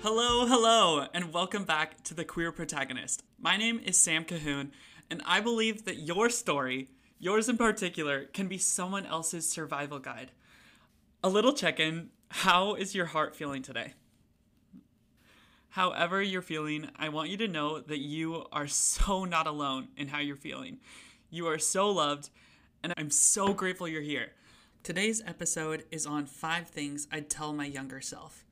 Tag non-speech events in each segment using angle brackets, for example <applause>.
Hello, hello, and welcome back to The Queer Protagonist. My name is Sam Cahoon, and I believe that your story, yours in particular, can be someone else's survival guide. A little check in how is your heart feeling today? However, you're feeling, I want you to know that you are so not alone in how you're feeling. You are so loved, and I'm so grateful you're here. Today's episode is on five things I'd tell my younger self.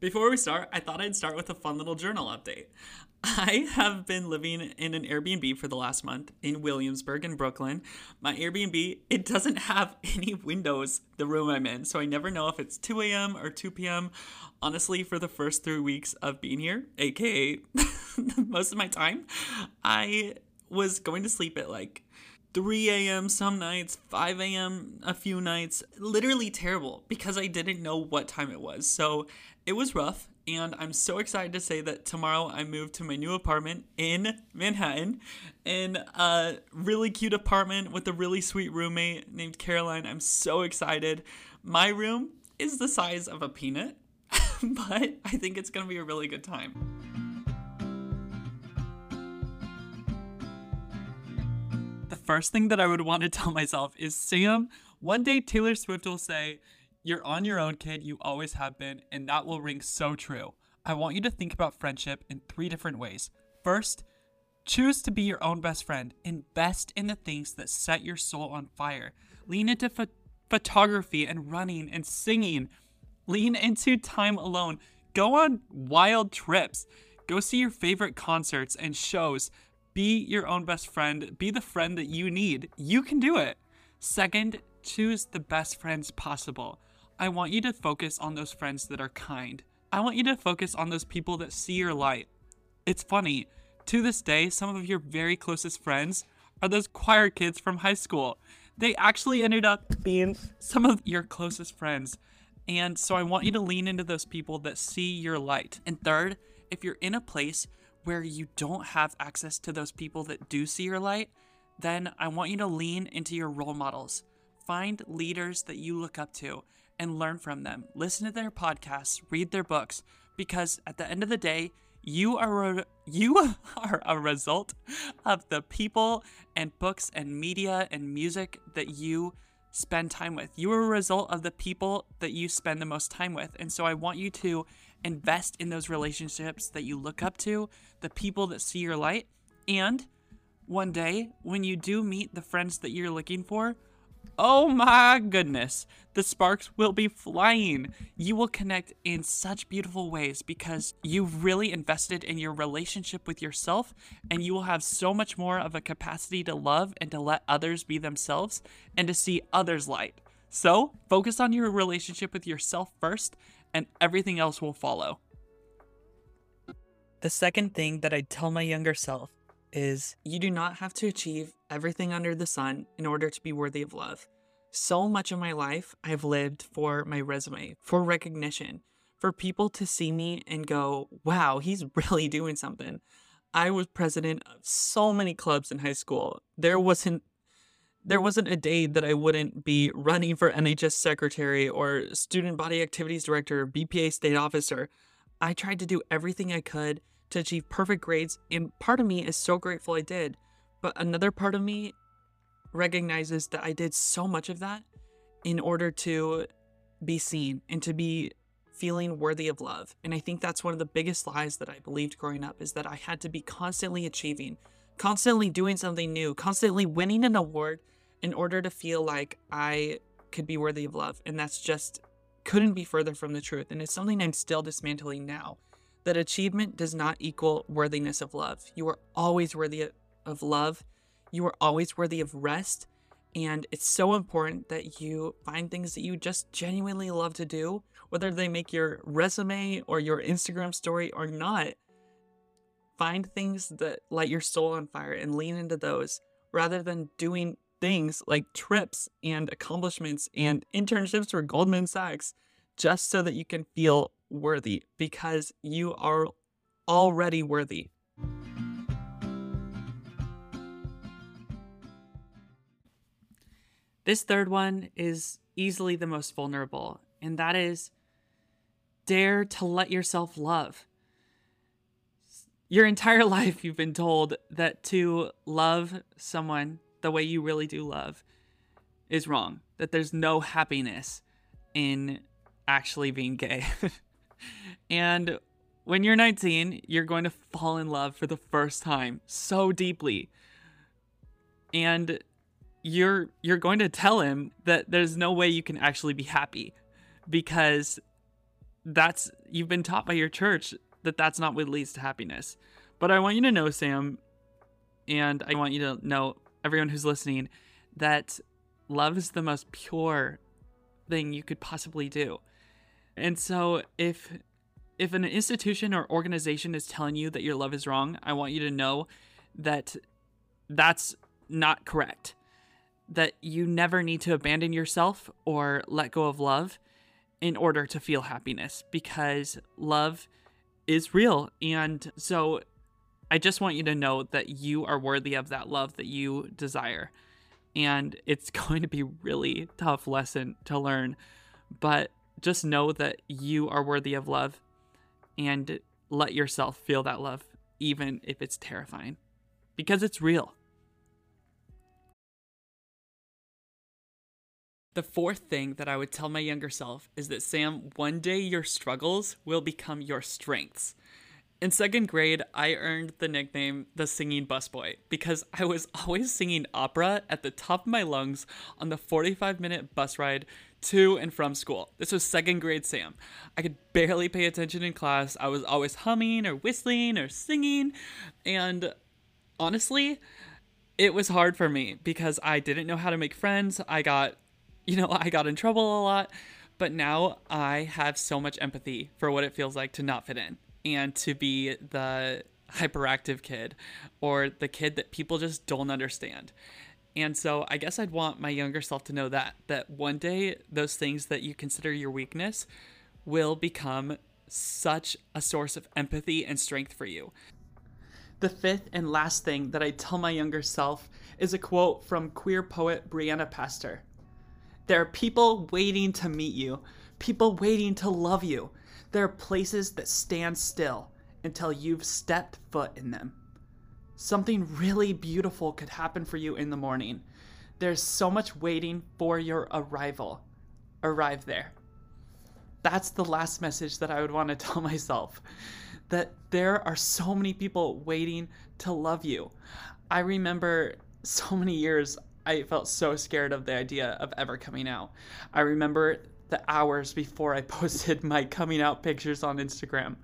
Before we start, I thought I'd start with a fun little journal update. <laughs> I have been living in an Airbnb for the last month in Williamsburg in Brooklyn. My Airbnb, it doesn't <laughs> have any windows, the room I'm in, so I never know if it's 2 a.m. or 2 p.m. Honestly, for the first three weeks of being here, aka <laughs> most of my time, I was going to sleep at like 3 a.m. some nights, 5 a.m. a few nights. Literally terrible because I didn't know what time it was. So it was rough. And I'm so excited to say that tomorrow I moved to my new apartment in Manhattan in a really cute apartment with a really sweet roommate named Caroline. I'm so excited. My room is the size of a peanut, <laughs> but I think it's to be a really good time. First thing that I would want to <laughs> tell myself is Sam, one day Taylor Swift will say, You're on your own, kid. You always have been. And that will ring so true. I want you to think about friendship in three different ways. First, choose to be your own best friend. Invest in the things that set your soul on fire. Lean into ph- photography and running and singing. Lean into time alone. Go on wild trips. Go see your favorite concerts and shows. Be your own best friend. Be the friend that you need. You can do it. Second, choose the best friends possible. I want you to focus on those friends that are kind. I want you to focus on those people that see your light. It's funny, to this day, some of your very closest friends are those choir kids from high school. They actually ended up being some of your closest friends. And so I want you to lean into those people that see your light. And third, if you're in a place where you don't have access to those people that do see your light, then I want you to lean into your role models. Find leaders that you look up to and learn from them. Listen to their podcasts, read their books, because at the end of the day, you are a, <laughs> you are a result of the people and books and media and music that you spend time with. You are a result of the people that you spend the most time with. And so I want you to invest in those relationships that you look up to, the people that see your light, and one day when you do meet the friends that you're looking for, oh my goodness, the sparks will be flying. You will connect in such beautiful ways because you've really invested in your relationship with yourself, and you will have so much more of a capacity to love and to let others be themselves and to see others' light. So, focus on your relationship with yourself first, and everything else will follow. The second thing that I'd tell my younger self is you do not have to achieve everything under the sun in order to be worthy of love. So much of my life I've lived for my resume, for recognition, for people to see me and go, wow, he's <laughs> really doing something. I was president of so many clubs in high school. There wasn't there wasn't a day that I wouldn't be running for NHS secretary or student body activities director, BPA state officer. I tried to do everything I could to achieve perfect grades, and part of me is so grateful I did. But another part of me recognizes that I did so much of that in order to be seen and to be feeling worthy of love. And I think that's one of the biggest lies that I believed growing up is that I had to be constantly achieving, constantly doing something new, constantly winning an award in order to feel like I could be worthy of love. And that's just couldn't be further from the truth. And it's something I'm still dismantling now that achievement does not equal worthiness of love. You are always worthy of love. You are always worthy of rest. And it's so important that you find things that you just genuinely love to do, whether they make your resume or your Instagram story or not. Find things that light your soul on fire and lean into those rather than doing things like trips and accomplishments and internships for Goldman Sachs just so that you can feel worthy because you are already worthy. This third one is easily the most vulnerable, and that is dare to let yourself love. your entire <laughs> life you've been told that to love someone the way you really do love is wrong, that there's no happiness in actually being gay. <laughs> and when you're 19, you're going to fall in love for the first time so deeply. And you're you're going to tell him that there's no way you can actually be happy because that's you've been taught by your church that that's not what leads to happiness. But I want you to know, Sam, and I want you to know everyone who's listening that love is the most pure thing you could possibly do. And so if if an institution or organization is telling you that your love is wrong, I want you to know that that's not correct. That you never need to abandon yourself or let go of love in order to feel happiness because love is real. And so I just want you to know that you are worthy of that love that you desire. And it's <laughs> going to be a really tough lesson to learn, but just know that you are worthy of love and let yourself feel that love even if it's terrifying because it's real. The fourth thing that I would tell my younger self is that Sam, one day your struggles will become your strengths. In second grade, I earned the nickname the singing busboy because I was <laughs> always singing opera at the top of my lungs on the 45 minute bus ride to and from school. This was second grade Sam. I could barely pay attention in class. I was always humming or whistling or singing. And honestly, it was hard for me because I didn't know how to make friends. I got you know, I got in trouble a lot, but now I have so much empathy for what it feels like to not fit in and to be the hyperactive kid or the kid that people just don't understand. And so I guess I'd want my younger self to know that that one day those things that you consider your weakness will become such a source of empathy and strength for you. The fifth and last thing that I tell my younger self is a quote from queer poet Brianna Pastor. There are people waiting to meet you, people waiting to love you. There are places that stand still until you've stepped foot in them. Something really beautiful could happen for you in the morning. There's so much waiting for your arrival. Arrive there. That's the last message that I would want to <laughs> tell myself. That there are so many people waiting to love you. I remember so many years I felt so scared of the idea of ever coming out. I remember the hours before I <laughs> posted my coming out pictures on Instagram,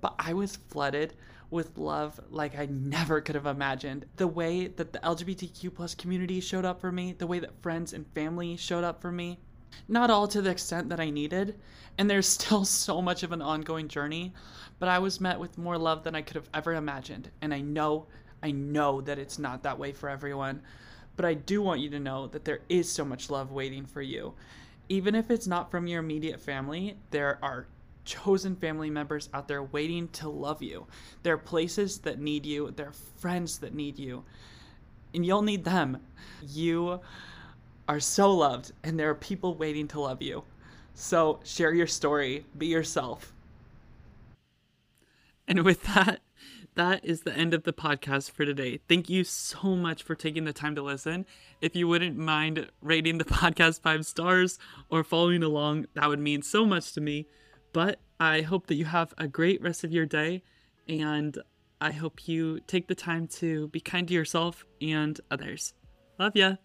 but I was flooded with love like I never could have imagined. The way that the LGBTQ plus community showed up for me, the way that friends and family showed up for me, not all to the extent that I needed, and there's <laughs> still so much of an ongoing journey, but I was met with more love than I could have ever imagined, and I know, I know that it's not that way for everyone. But I do want you to know that there is so much love waiting for you. Even if it's not from your immediate family, there are chosen family members out there waiting to love you. There are places that need you, there are friends that need you, and you'll need them. You are so loved, and there are people waiting to love you. So share your story, be yourself. And with that, that is the end of the podcast for today. Thank you so much for taking the time to listen. If you wouldn't mind rating the <laughs> podcast five stars or following along, that would mean so much to me. But I hope that you have a great rest of your day and I hope you take the time to be kind to yourself and others. Love ya.